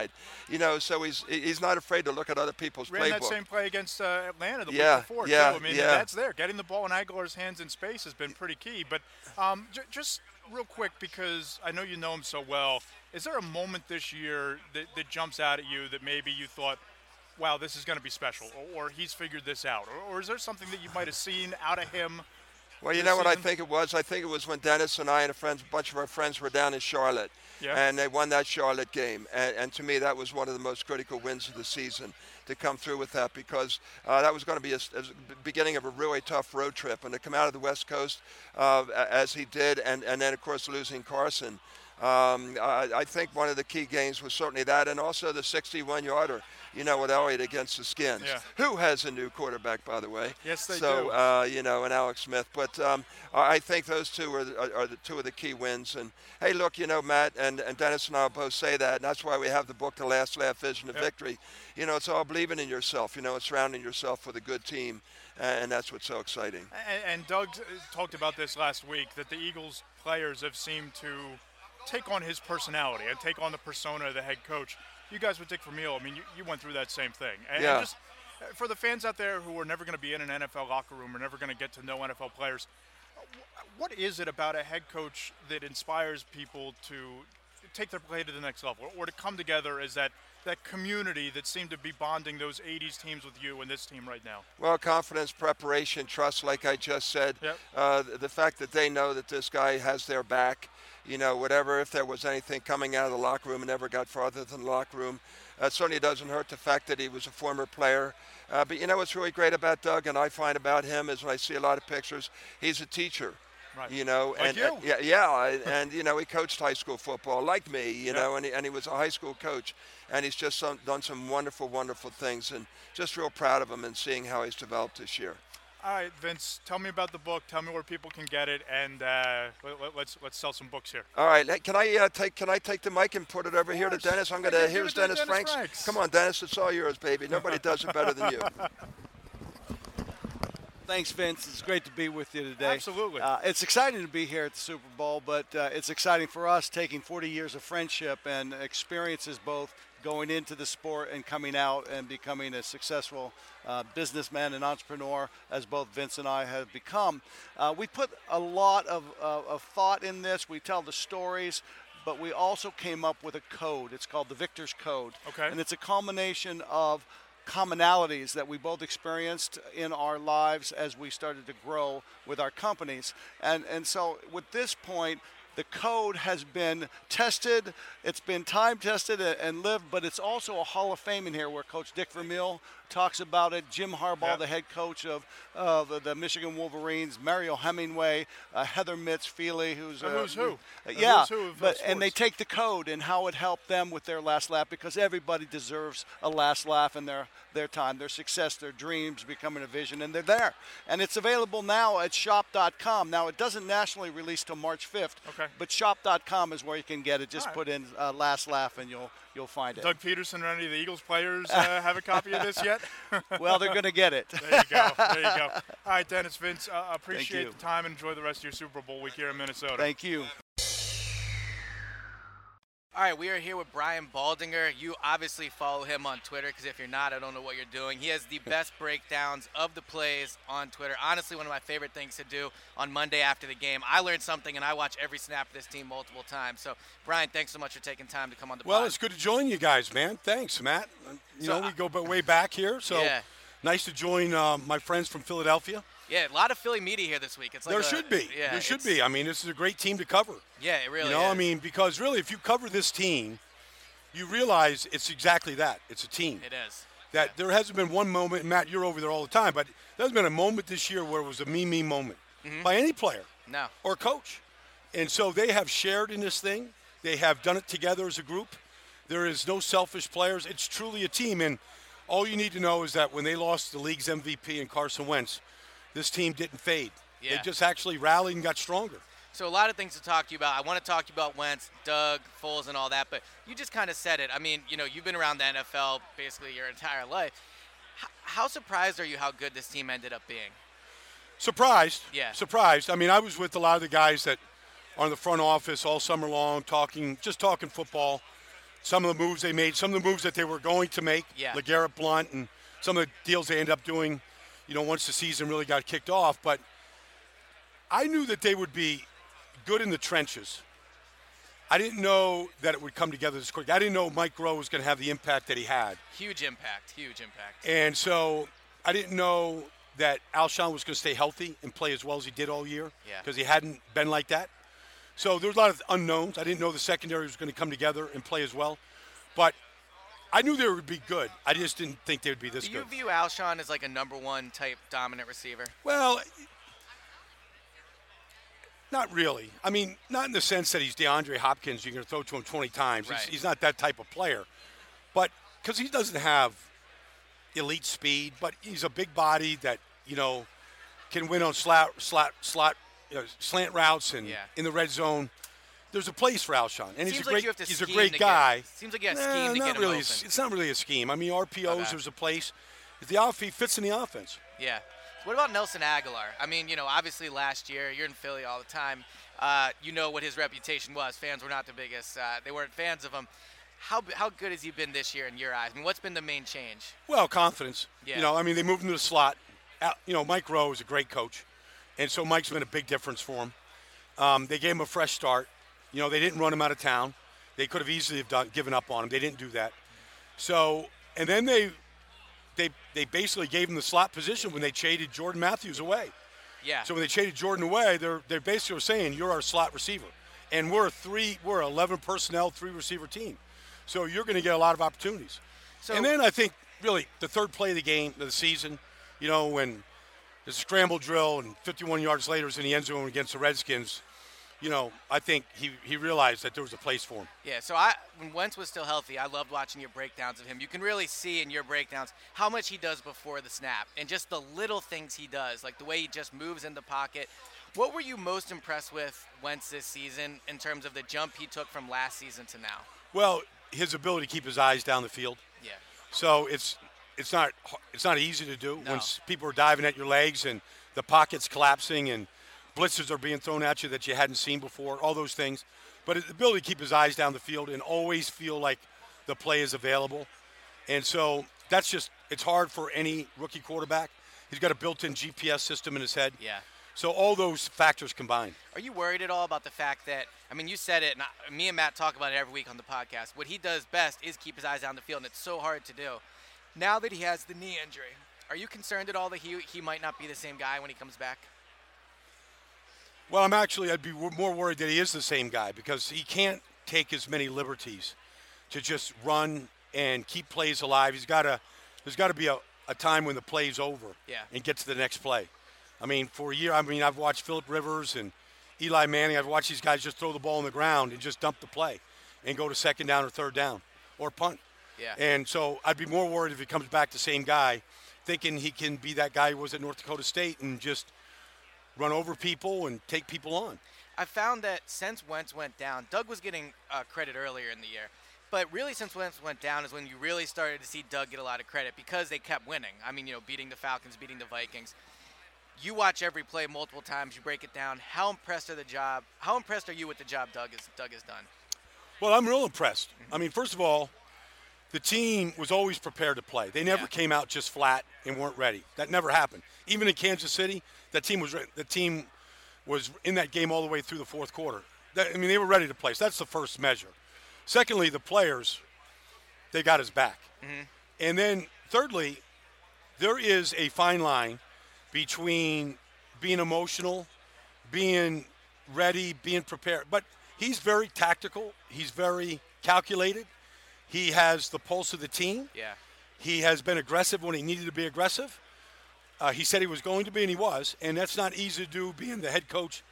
You know, so he's he's not afraid to look at other people's ran playbook. that same play against uh, Atlanta the Yeah, week before yeah, too. I mean, yeah. that's there. Getting the ball in Agholor's hands in space has been pretty key. But um, j- just real quick, because I know you know him so well, is there a moment this year that, that jumps out at you that maybe you thought, "Wow, this is going to be special," or, or he's figured this out, or, or is there something that you might have seen out of him? Well, you know what I think it was? I think it was when Dennis and I and a, friend, a bunch of our friends were down in Charlotte. Yeah. And they won that Charlotte game. And, and to me, that was one of the most critical wins of the season to come through with that because uh, that was going to be a, a beginning of a really tough road trip. And to come out of the West Coast uh, as he did, and, and then, of course, losing Carson. Um, I, I, think one of the key games was certainly that, and also the 61 yarder, you know, with Elliott against the Skins, yeah. who has a new quarterback, by the way. Yes, they so, do. So, uh, you know, and Alex Smith. But um, I think those two are, are, are, the two of the key wins. And hey, look, you know, Matt and, and Dennis and I both say that, and that's why we have the book, The Last Laugh Vision of yep. Victory. You know, it's all believing in yourself, you know, it's surrounding yourself with a good team and that's what's so exciting. And, and Doug talked about this last week that the Eagles players have seemed to take on his personality and take on the persona of the head coach. You guys with Dick Vermeil, I mean, you, you went through that same thing. And, yeah. And just uh, for the fans out there who are never going to be in an NFL locker room or never going to get to know NFL players, what is it about a head coach that inspires people to take their play to the next level or to come together as that that community that seemed to be bonding those 80s teams with you and this team right now? Well, confidence, preparation, trust, like I just said. Yep. Uh, the fact that they know that this guy has their back you know, whatever, if there was anything coming out of the locker room and never got farther than the locker room. Uh, certainly doesn't hurt the fact that he was a former player. Uh, but you know what's really great about Doug and I find about him is when I see a lot of pictures, he's a teacher. Right. You know, like and, you. yeah, yeah, and you know, he coached high school football like me. You yep. know, and he, and he was a high school coach, and he's just some, done some wonderful, wonderful things, and just real proud of him and seeing how he's developed this year. All right, Vince. Tell me about the book. Tell me where people can get it, and uh, let, us let's, let's sell some books here. All right. Can I uh, take Can I take the mic and put it over here to Dennis? I'm gonna. Here's Dennis, Dennis Franks. Franks. Come on, Dennis. It's all yours, baby. Nobody does it better than you. Thanks, Vince. It's great to be with you today. Absolutely. Uh, it's exciting to be here at the Super Bowl, but uh, it's exciting for us taking 40 years of friendship and experiences both going into the sport and coming out and becoming a successful uh, businessman and entrepreneur, as both Vince and I have become. Uh, we put a lot of, uh, of thought in this. We tell the stories but we also came up with a code. It's called the Victor's Code. Okay. And it's a culmination of commonalities that we both experienced in our lives as we started to grow with our companies. And and so with this point, the code has been tested, it's been time tested and lived, but it's also a Hall of Fame in here where Coach Dick Vermeil talks about it. Jim Harbaugh, yep. the head coach of uh, the, the, Michigan Wolverines, Mario Hemingway, uh, Heather Mitts Feeley, who's uh, who's who? yeah, who's who but and they take the code and how it helped them with their last laugh because everybody deserves a last laugh in their their time, their success, their dreams becoming a vision, and they're there. And it's available now at shop.com. Now it doesn't nationally release till March 5th, okay. but shop.com is where you can get it. Just right. put in uh, last laugh and you'll you'll find it. Doug Pederson or any of the Eagles players uh, have a copy of this yet? well, they're going to get it. there you go. There you go. All right, Dennis Vince, uh, appreciate the time and enjoy the rest of your Super Bowl week here in Minnesota. Thank you. All right, we are here with Brian Baldinger. You obviously follow him on Twitter because if you're not, I don't know what you're doing. He has the best breakdowns of the plays on Twitter. Honestly, one of my favorite things to do on Monday after the game. I learned something and I watch every snap of this team multiple times. So, Brian, thanks so much for taking time to come on the podcast. Well, pod. it's good to join you guys, man. Thanks, Matt. You So, know, we go way back here, so Yeah. nice to join uh, my friends from Philadelphia. Yeah, a lot of Philly media here this week. It's like there a- should be. Yeah, there should be. I mean, this is a great team to cover. Yeah, it really is. you know, is. I mean, because really, if you cover this team, you realize it's exactly that. It's a team. it is. That there hasn't been one moment, Matt, you're over there all the time, but there hasn't been a moment this year where it was a me me moment Mm-hmm. by any player No. or coach. And so they have shared in this thing. They have done it together as a group. There is no selfish players. It's truly a team. And all you need to know is that when they lost the league's MVP and Carson Wentz, this team didn't fade. Yeah. They just actually rallied and got stronger. So a lot of things to talk to you about. I want to talk to you about Wentz, Doug, Foles, and all that. But you just kind of said it. I mean, you know, you've been around the NFL basically your entire life. H- how surprised are you how good this team ended up being? Surprised. Yeah. Surprised. I mean, I was with a lot of the guys that are in the front office all summer long, talking, just talking football. Some of the moves they made, some of the moves that they were going to make, Yeah. LeGarrette Blount, and some of the deals they ended up doing, you know, once the season really got kicked off. But I knew that they would be good in the trenches. I didn't know that it would come together this quick. I didn't know Mike Groh was going to have the impact that he had. Huge impact. Huge impact. And so I didn't know that Alshon was going to stay healthy and play as well as he did all year Yeah. because he hadn't been like that. So there was a lot of unknowns. I didn't know the secondary was going to come together and play as well. But I knew they would be good. I just didn't think they would be this good. Do you good. view Alshon as like a number one type dominant receiver? Well, Not really. I mean, not in the sense that he's DeAndre Hopkins. You're going to throw to him 20 times. Right. He's, he's not that type of player. But because he doesn't have elite speed, but he's a big body that you know can win on slot, slot, slot, you know, slant routes and Yeah. in the red zone. There's a place for Alshon, and he's a great. to he's a great to get- guy. seems like you have Nah, scheme to not get him really. open. It's, it's not really a scheme. I mean, RPOs. There's a place. If the off he fits in the offense. Yeah. What about Nelson Agholor? I mean, you know, obviously last year you're in Philly all the time. Uh, you know what his reputation was. Fans were not the biggest. Uh, they weren't fans of him. How how good has he been this year in your eyes? I mean, what's been the main change? Well, confidence. Yeah. You know, I mean, they moved him to the slot. You know, Mike Groh is a great coach, and so Mike's been a big difference for him. Um, they gave him a fresh start. You know, they didn't run him out of town. They could have easily have done, given up on him. They didn't do that. So, and then they, they, they basically gave him the slot position when they traded Jordan Matthews away. Yeah. So when they traded Jordan away, they're they basically were saying you're our slot receiver, and we're a three, we're an 11 personnel, three receiver team. So you're going to get a lot of opportunities. So- and then I think really the third play of the game of the season, you know, when there's a scramble drill and 51 yards later is in the end zone against the Redskins, you know, I think he, he realized that there was a place for him. Yeah, so I when Wentz was still healthy, I loved watching your breakdowns of him. You can really see in your breakdowns how much he does before the snap and just the little things he does, like the way he just moves in the pocket. What were you most impressed with Wentz this season in terms of the jump he took from last season to now? Well, his ability to keep his eyes down the field. Yeah. So it's it's not it's not easy to do No. when people are diving at your legs and the pocket's collapsing and blitzes are being thrown at you that you hadn't seen before. All those things, but the ability to keep his eyes down the field and always feel like the play is available, and so that's just it's hard for any rookie quarterback. He's got a built-in GPS system in his head. Yeah. So all those factors combined. Are you worried at all about the fact that I mean, you said it, and I, me and Matt talk about it every week on the podcast. What he does best is keep his eyes down the field, and it's so hard to do. Now that he has the knee injury, are you concerned at all that he he might not be the same guy when he comes back? Well, I'm actually I'd be more worried that he is the same guy because he can't take as many liberties to just run and keep plays alive. He's got to there's got to be a, a time when the play's over Yeah. and get to the next play. I mean, for a year, I mean, I've watched Philip Rivers and Eli Manning. I've watched these guys just throw the ball on the ground and just dump the play and go to second down or third down or punt. Yeah. And so I'd be more worried if he comes back the same guy, thinking he can be that guy who was at North Dakota State and just run over people and take people on. I found that since Wentz went down, Doug was getting uh, credit earlier in the year. But really, since Wentz went down, is when you really started to see Doug get a lot of credit because they kept winning. I mean, you know, beating the Falcons, beating the Vikings. You watch every play multiple times. You break it down. How impressed are the job? How impressed are you with the job Doug has Doug has done? Well, I'm real impressed. I mean, first of all, the team was always prepared to play. They never Yeah. came out just flat and weren't ready. That never happened. Even in Kansas City, that team was the team was in that game all the way through the fourth quarter. That, I mean, they were ready to play. So that's the first measure. Secondly, the players, they got his back. Mm-hmm. And then thirdly, there is a fine line between being emotional, being ready, being prepared. But he's very tactical. He's very calculated. He has the pulse of the team. Yeah. He has been aggressive when he needed to be aggressive. Uh, he said he was going to be, and he was. And that's not easy to do, being the head coach,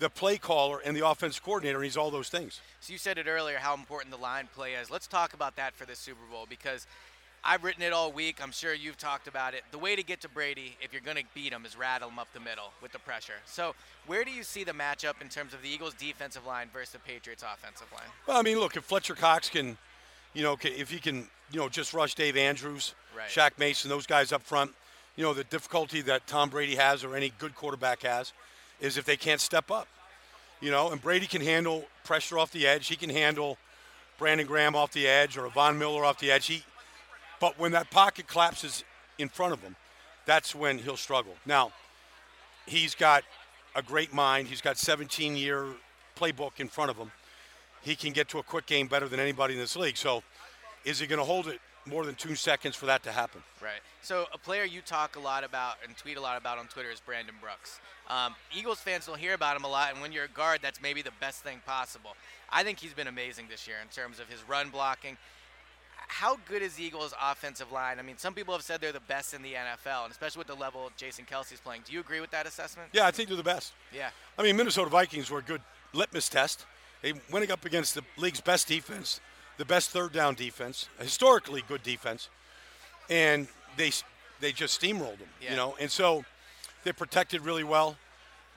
the play caller, and the offense coordinator. And he's all those things. So you said it earlier how important the line play is. Let's talk about that for the Super Bowl because I've written it all week. I'm sure you've talked about it. The way to get to Brady, if you're going to beat him, is rattle him up the middle with the pressure. So where do you see the matchup in terms of the Eagles' defensive line versus the Patriots' offensive line? Well, I mean, look, if Fletcher Cox can, you know, if he can, you know, just rush Dave Andrews, Right. Shaq Mason, those guys up front, you know, the difficulty that Tom Brady has or any good quarterback has is if they can't step up. You know, and Brady can handle pressure off the edge. He can handle Brandon Graham off the edge or Von Miller off the edge. He, but when that pocket collapses in front of him, that's when he'll struggle. Now, he's got a great mind. He's got 17 year playbook in front of him. He can get to a quick game better than anybody in this league. So, is he going to hold it more than two seconds for that to happen? Right. So a player you talk a lot about and tweet a lot about on Twitter is Brandon Brooks. Um, Eagles fans don't hear about him a lot, and when you're a guard, that's maybe the best thing possible. I think he's been amazing this year in terms of his run blocking. how good is the Eagles' offensive line? I mean, some people have said they're the best in the NFL, and especially with the level Jason Kelce's playing. Do you agree with that assessment? Yeah, I think they're the best. Yeah. I mean, Minnesota Vikings were a good litmus test. They went up against the league's best defense, the best third down defense, historically good defense, and they they just steamrolled them. Yeah. You know, and so they protected really well.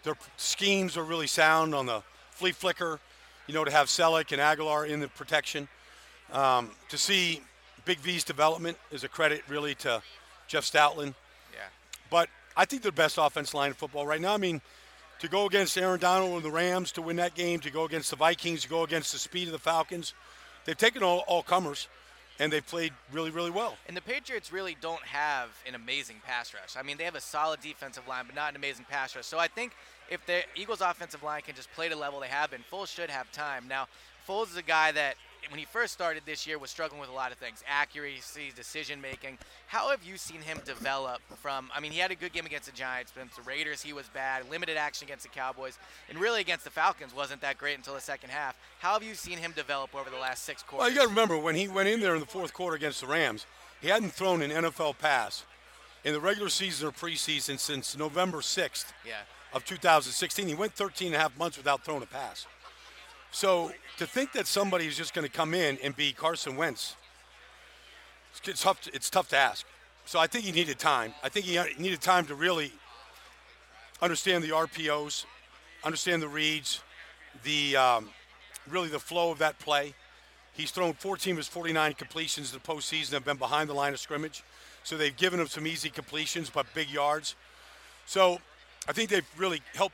Their schemes are really sound on the flea flicker. You know, to have Celek and Agholor in the protection. Um, to see Big V's development is a credit really to Jeff Stoutland. Yeah. But I think they're the best offense line in football right now. I mean, to go against Aaron Donald and the Rams to win that game, to go against the Vikings, to go against the speed of the Falcons, they've taken all, all comers and they've played really, really well. And the Patriots really don't have an amazing pass rush. I mean, they have a solid defensive line, but not an amazing pass rush. So I think if the Eagles' offensive line can just play to level they have been, Foles should have time. Now, Foles is a guy that when he first started this year was struggling with a lot of things accuracy decision making how have you seen him develop from i mean he had a good game against the giants but against the raiders he was bad limited action against the cowboys and really against the falcons wasn't that great until the second half how have you seen him develop over the last six quarters Well, you got to remember when he went in there in the fourth quarter against the Rams, he hadn't thrown an NFL pass in the regular season or preseason since November 6th yeah of 2016. He went 13 and a half months without throwing a pass. So to think that somebody is just going to come in and be Carson Wentz, it's- tough. To, it's tough to ask. So I think he needed time. I think he needed time to really understand the RPOs, understand the reads, the um, really the flow of that play. He's thrown 14 of his 49 completions in the postseason have been behind the line of scrimmage. So they've given him some easy completions, but big yards. So I think they've really helped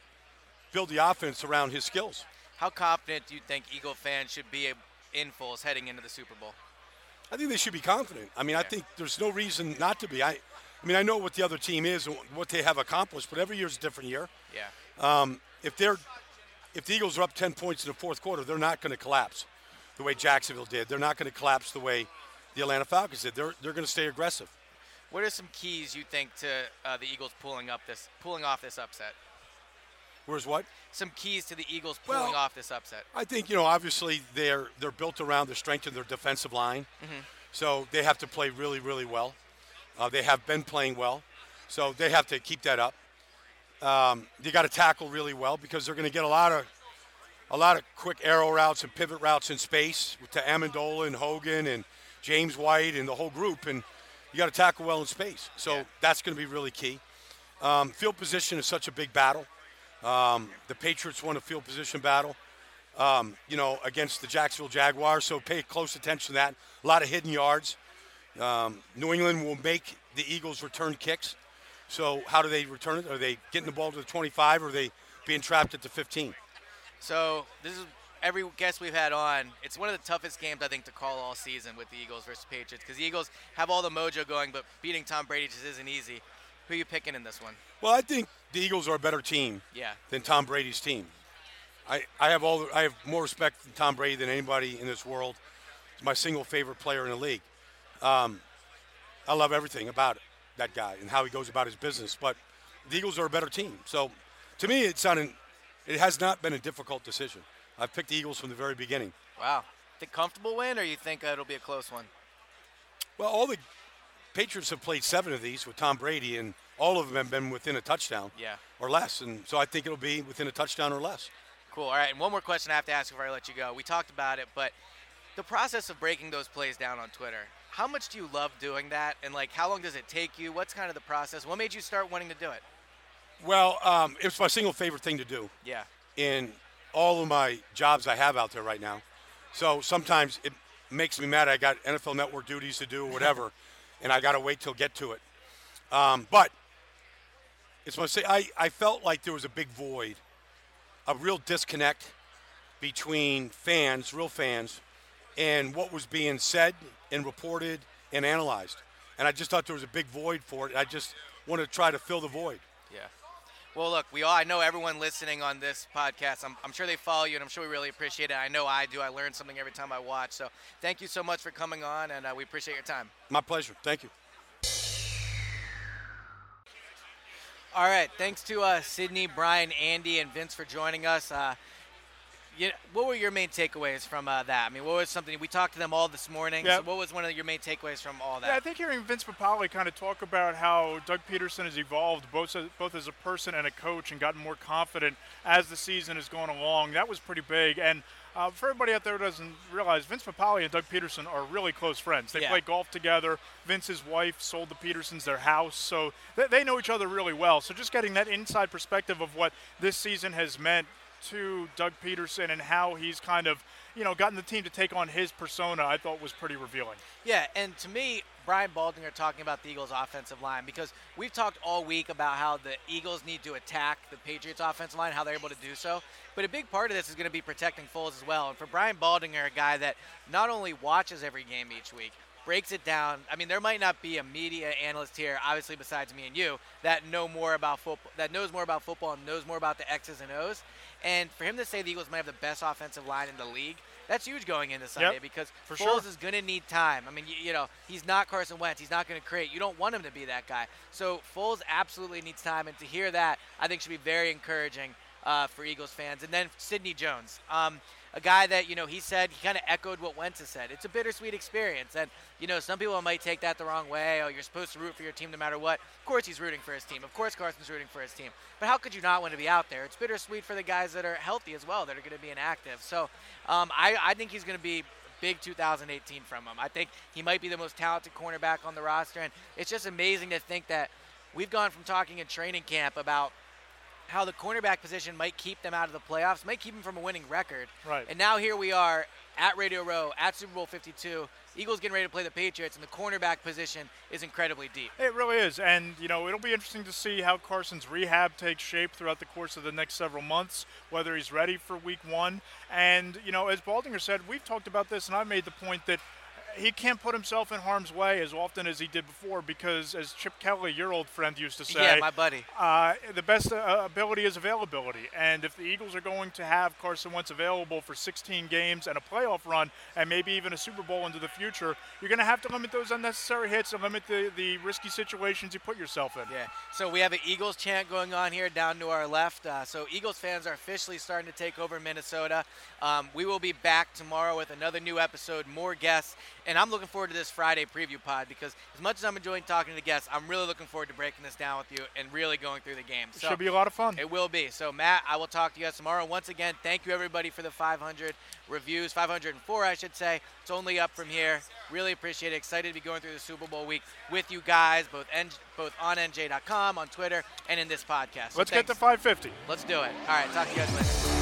build the offense around his skills. How confident do you think eagle fans should be in Foles heading into the super bowl I think they should be confident. I mean, I think there's no reason not to be. I, I mean, I know what the other team is and what they have accomplished, but every year is a different year. yeah Um, if they're, if the Eagles are up 10 points in the fourth quarter, they're not going to collapse the way Jacksonville did. They're not going to collapse the way the Atlanta Falcons did. They're, they're going to stay aggressive. what are some keys you think to uh, the eagles pulling up this pulling off this upset Whereas what? some keys to the eagles pulling Well- off this upset I think you know. Obviously, they're they're built around the strength of their defensive line, so they have to play really, really well. Uh, they have been playing well, so they have to keep that up. Um, they got to tackle really well because they're going to get a lot of a lot of quick arrow routes and pivot routes in space to Amendola and Hogan and James White and the whole group, and you got to tackle well in space. So Yeah. that's going to be really key. Um, field position is such a big battle. Um, the Patriots won a field position battle um, you know, against the Jacksonville Jaguars. So pay close attention to that. A lot of hidden yards. Um, New England will make the Eagles return kicks. So how do they return it? Are they getting the ball to the 25 or are they being trapped at the 15? So this is every guest we've had on. It's one of the toughest games I think to call all season with the Eagles versus Patriots because the Eagles have all the mojo going, but beating Tom Brady just isn't easy. Who are you picking in this one? Well, I think the Eagles are a better team Yeah, than Tom Brady's team. I, I have all I have more respect for Tom Brady than anybody in this world. He's my single favorite player in the league. Um, I love everything about it, that guy and how he goes about his business. But the Eagles are a better team. So to me, it's not an, it has not been a difficult decision. I've picked the Eagles from the very beginning. wow. Think comfortable win, or you think it'll be a close one? Well, all the Patriots have played seven of these with Tom Brady, and all of them have been within a touchdown Yeah. or less. And so I think it'll be within a touchdown or less. Cool. All right, and one more question I have to ask before I let you go. We talked about it, but the process of breaking those plays down on Twitter. How much do you love doing that, and like how long does it take you? What's kind of the process? What made you start wanting to do it? Well, um, it's my single favorite thing to do. Yeah. in all of my jobs I have out there right now. So sometimes it makes me mad. I got NFL Network duties to do or whatever, and I got to wait till get to it. Um, but it's my say. I, I felt like there was a big void, a real disconnect between fans, real fans, and what was being said and reported and analyzed. And I just thought there was a big void for it. I just want to try to fill the void. Yeah. Well, look, we all, I know everyone listening on this podcast, I'm, I'm sure they follow you, and I'm sure we really appreciate it. I know I do. I learn something every time I watch. So thank you so much for coming on, and uh, we appreciate your time. My pleasure. Thank you. All right. Thanks to uh, Sidney, Brian, Andy, and Vince for joining us. Uh, you what were your main takeaways from uh, that? I mean, what was something we talked to them all this morning? Yeah. So what was one of your main takeaways from all that? Yeah, I think hearing Vince Papale kind of talk about how Doug Pederson has evolved both as, both as a person and a coach and gotten more confident as the season has gone along, that was pretty big. And uh, for everybody out there who doesn't realize, Vince Papale and Doug Pederson are really close friends. They Yeah. play golf together. Vince's wife sold the Pedersons their house, so they, they know each other really well. So just getting that inside perspective of what this season has meant to Doug Pederson and how he's kind of, you know, gotten the team to take on his persona, I thought was pretty revealing. Yeah, and to me, Brian Baldinger talking about the Eagles' offensive line because we've talked all week about how the Eagles need to attack the Patriots' offensive line, how they're able to do so. But a big part of this is going to be protecting Foles as well. And for Brian Baldinger, a guy that not only watches every game each week, breaks it down. I mean, there might not be a media analyst here, obviously besides me and you, that know more about football, that knows more about football and knows more about the X's and O's. And for him to say the Eagles might have the best offensive line in the league, that's huge going into Sunday because for Foles sure. is going to need time. I mean, you, you know, he's not Carson Wentz. He's not going to create. You don't want him to be that guy. So Foles absolutely needs time, and to hear that, I think should be very encouraging uh, for Eagles fans. And then Sidney Jones, um, a guy that you know he said he kind of echoed what Wentz has said. It's a bittersweet experience, and you know some people might take that the wrong way. Oh, you're supposed to root for your team no matter what. Of course he's rooting for his team. Of course Carson's rooting for his team. But how could you not want to be out there? It's bittersweet for the guys that are healthy as well, that are going to be inactive. So um, I, I think he's going to be big 2018 from him. I think he might be the most talented cornerback on the roster, and it's just amazing to think that we've gone from talking in training camp about how the cornerback position might keep them out of the playoffs, might keep them from a winning record. Right. And now here we are at Radio Row at Super Bowl 52. Eagles getting ready to play the Patriots, and the cornerback position is incredibly deep. It really is, and you know it'll be interesting to see how Carson's rehab takes shape throughout the course of the next several months. Whether he's ready for Week One, and you know, as Baldinger said, we've talked about this, and I made the point that he can't put himself in harm's way as often as he did before because, as Chip Kelly, your old friend, used to say, Yeah, my buddy. uh, the best uh, ability is availability. And if the Eagles are going to have Carson Wentz available for 16 games and a playoff run, and maybe even a Super Bowl into the future, you're going to have to limit those unnecessary hits and limit the, the risky situations you put yourself in. Yeah. So we have an Eagles chant going on here down to our left. Uh, so Eagles fans are officially starting to take over Minnesota. Um, we will be back tomorrow with another new episode, more guests, and I'm looking forward to this Friday preview pod because as much as I'm enjoying talking to guests, I'm really looking forward to breaking this down with you and really going through the game. It So should be a lot of fun. it will be. So, Matt, I will talk to you guys tomorrow. Once again, thank you everybody for the 500 reviews, 504, I should say. It's only up from here. Really appreciate it. Excited to be going through the Super Bowl week with you guys, both N- both on NJ.com, on Twitter, and in this podcast. So Let's get to 550. Let's do it. All right, talk to you guys later.